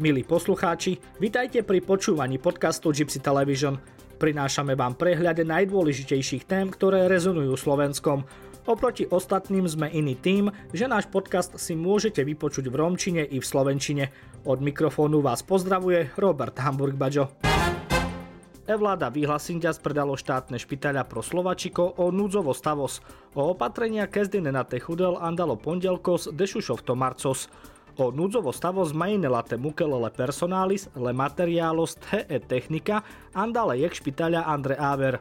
Milí poslucháči, vitajte pri počúvaní podcastu Gypsy Television. Prinášame vám prehľade najdôležitejších tém, ktoré rezonujú Slovenskom. Oproti ostatným sme iný tým, že náš podcast si môžete vypočuť v romčine i v slovenčine. Od mikrofónu vás pozdravuje Robert Hamburg Bajo. E-vláda vyhlasindia spredalo štátne špitaľa pro Slovačiko o núdzovo stavos. O opatrenia kezdine na te chudel andalo pondelkos dešušov to marcos o núdzovo stavo zmajinela te mukelele personalis le materiálos the e technika andale jek špitaľa Andre Aver.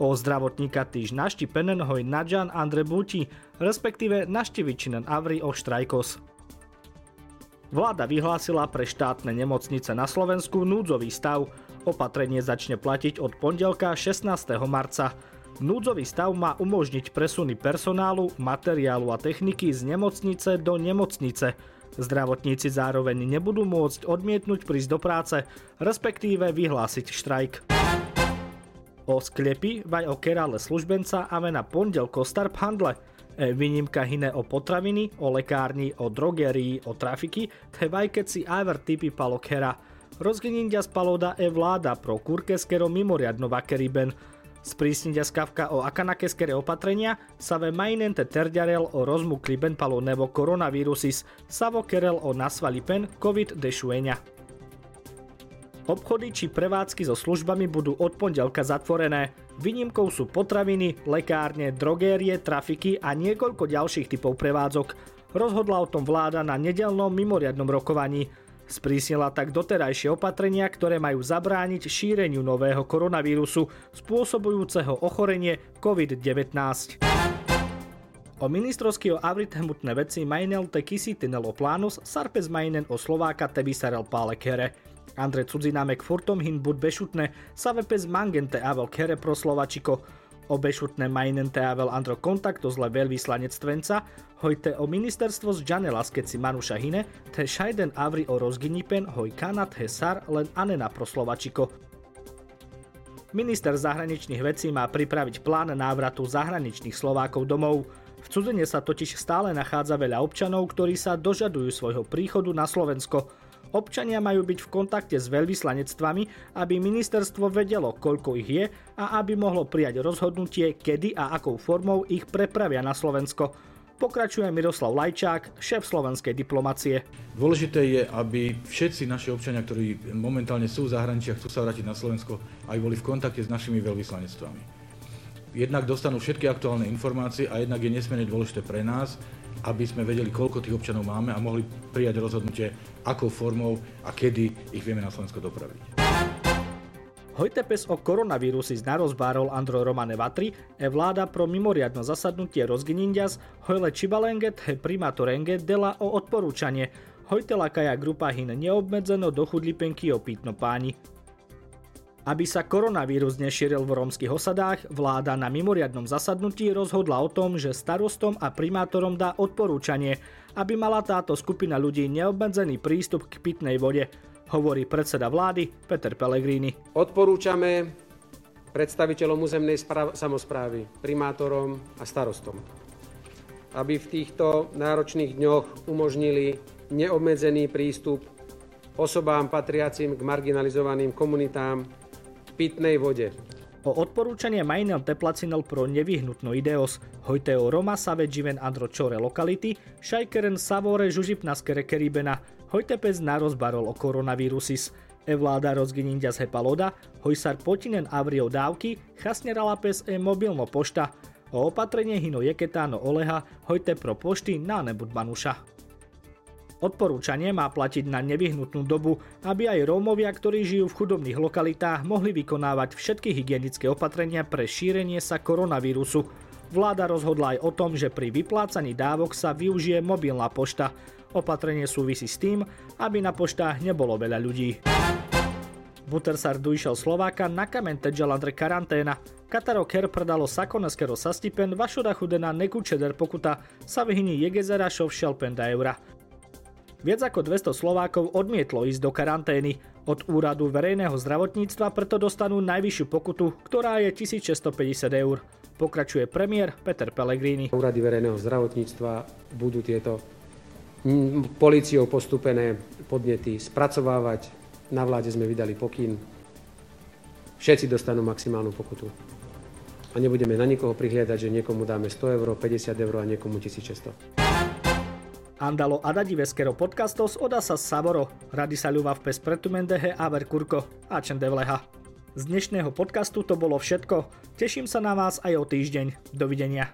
O zdravotníka týž naštipenen hoj Nadžan Andre Buti, respektíve naštevičinen Avri o štrajkos. Vláda vyhlásila pre štátne nemocnice na Slovensku núdzový stav. Opatrenie začne platiť od pondelka 16. marca. Núdzový stav má umožniť presuny personálu, materiálu a techniky z nemocnice do nemocnice. Zdravotníci zároveň nebudú môcť odmietnúť prísť do práce, respektíve vyhlásiť štrajk. O sklepy vaj o kerále službenca a na pondelko starp handle. E, výnimka hine o potraviny, o lekárni, o drogerii, o trafiky, te si aver typy palokera. Rozgynindia spaloda e vláda pro kurkeskero mimoriadno vakeriben, Sprísniť skavka o akanakeskere opatrenia sa ve mainente terďarel o rozmukli benpalo nevo koronavírusis, savo kerel o nasvalipen covid dešuenia. Obchody či prevádzky so službami budú od pondelka zatvorené. Výnimkou sú potraviny, lekárne, drogérie, trafiky a niekoľko ďalších typov prevádzok. Rozhodla o tom vláda na nedelnom mimoriadnom rokovaní. Sprísnila tak doterajšie opatrenia, ktoré majú zabrániť šíreniu nového koronavírusu spôsobujúceho ochorenie COVID-19. O ministrovského avritehmutné veci majnel te kisitinelo plánus sarpez majnen o Slováka te vysarel pálekere. Andre cudzinámek furtom hin bud bešutne sa vepez mangente avel kere pro Slovačiko, Obešutné majnente avel andro kontakto zle veľvyslanectvenca, hojte o ministerstvo z Janelas si Manuša Hine, te šajden avri o rozgynipen hoj kanat he sar len anena pro Slovačiko. Minister zahraničných vecí má pripraviť plán návratu zahraničných Slovákov domov. V cudzene sa totiž stále nachádza veľa občanov, ktorí sa dožadujú svojho príchodu na Slovensko. Občania majú byť v kontakte s veľvyslanectvami, aby ministerstvo vedelo, koľko ich je a aby mohlo prijať rozhodnutie, kedy a akou formou ich prepravia na Slovensko. Pokračuje Miroslav Lajčák, šéf slovenskej diplomacie. Dôležité je, aby všetci naši občania, ktorí momentálne sú v zahraničí a chcú sa vrátiť na Slovensko, aj boli v kontakte s našimi veľvyslanectvami. Jednak dostanú všetky aktuálne informácie a jednak je nesmierne dôležité pre nás, aby sme vedeli, koľko tých občanov máme a mohli prijať rozhodnutie, akou formou a kedy ich vieme na Slovensko dopraviť. Hojtepes o koronavírusi narozbárol Andro Romane Vatri e vláda pro mimoriadno zasadnutie rozgynindias hojle Čibalenget he primátorenge dela o odporúčanie. Hojte lakaja grupa hin neobmedzeno do chudlipenky opítno páni. Aby sa koronavírus nešíril v rómskych osadách, vláda na mimoriadnom zasadnutí rozhodla o tom, že starostom a primátorom dá odporúčanie, aby mala táto skupina ľudí neobmedzený prístup k pitnej vode, hovorí predseda vlády Peter Pellegrini. Odporúčame predstaviteľom územnej správ- samozprávy, primátorom a starostom, aby v týchto náročných dňoch umožnili neobmedzený prístup osobám patriacim k marginalizovaným komunitám pitnej vode. O odporúčanie majnel teplacinel pro nevyhnutno ideos, hojteo Roma save živen andro čore lokality, šajkeren savore žužipnaskere keribena, hojte pez narozbarol o koronavírusis, e vláda rozginindia z hepaloda, hojsar potinen avrio dávky, chasnerala pes e mobilno pošta, o opatrenie hino jeketáno oleha, hojte pro pošty na nebudbanuša. Odporúčanie má platiť na nevyhnutnú dobu, aby aj Rómovia, ktorí žijú v chudobných lokalitách, mohli vykonávať všetky hygienické opatrenia pre šírenie sa koronavírusu. Vláda rozhodla aj o tom, že pri vyplácaní dávok sa využije mobilná pošta. Opatrenie súvisí s tým, aby na poštách nebolo veľa ľudí. Butersar dujšel Slováka na kamen Tedžalandre karanténa. Kataro Ker predalo sakoneskero sastipen, vašoda chudena nekučeder pokuta, sa vyhyní jegezera šov šelpenda eura. Viac ako 200 Slovákov odmietlo ísť do karantény. Od úradu verejného zdravotníctva preto dostanú najvyššiu pokutu, ktorá je 1650 eur. Pokračuje premiér Peter Pellegrini. Úrady verejného zdravotníctva budú tieto policiou postupené podnety spracovávať. Na vláde sme vydali pokyn. Všetci dostanú maximálnu pokutu. A nebudeme na nikoho prihliadať, že niekomu dáme 100 eur, 50 eur a niekomu 1600. Andalo adadi veskero podcastos Saboro, sa ľuva v pes pretumendehe aver kurko a čendevleha. Z dnešného podcastu to bolo všetko. Teším sa na vás aj o týždeň. Dovidenia.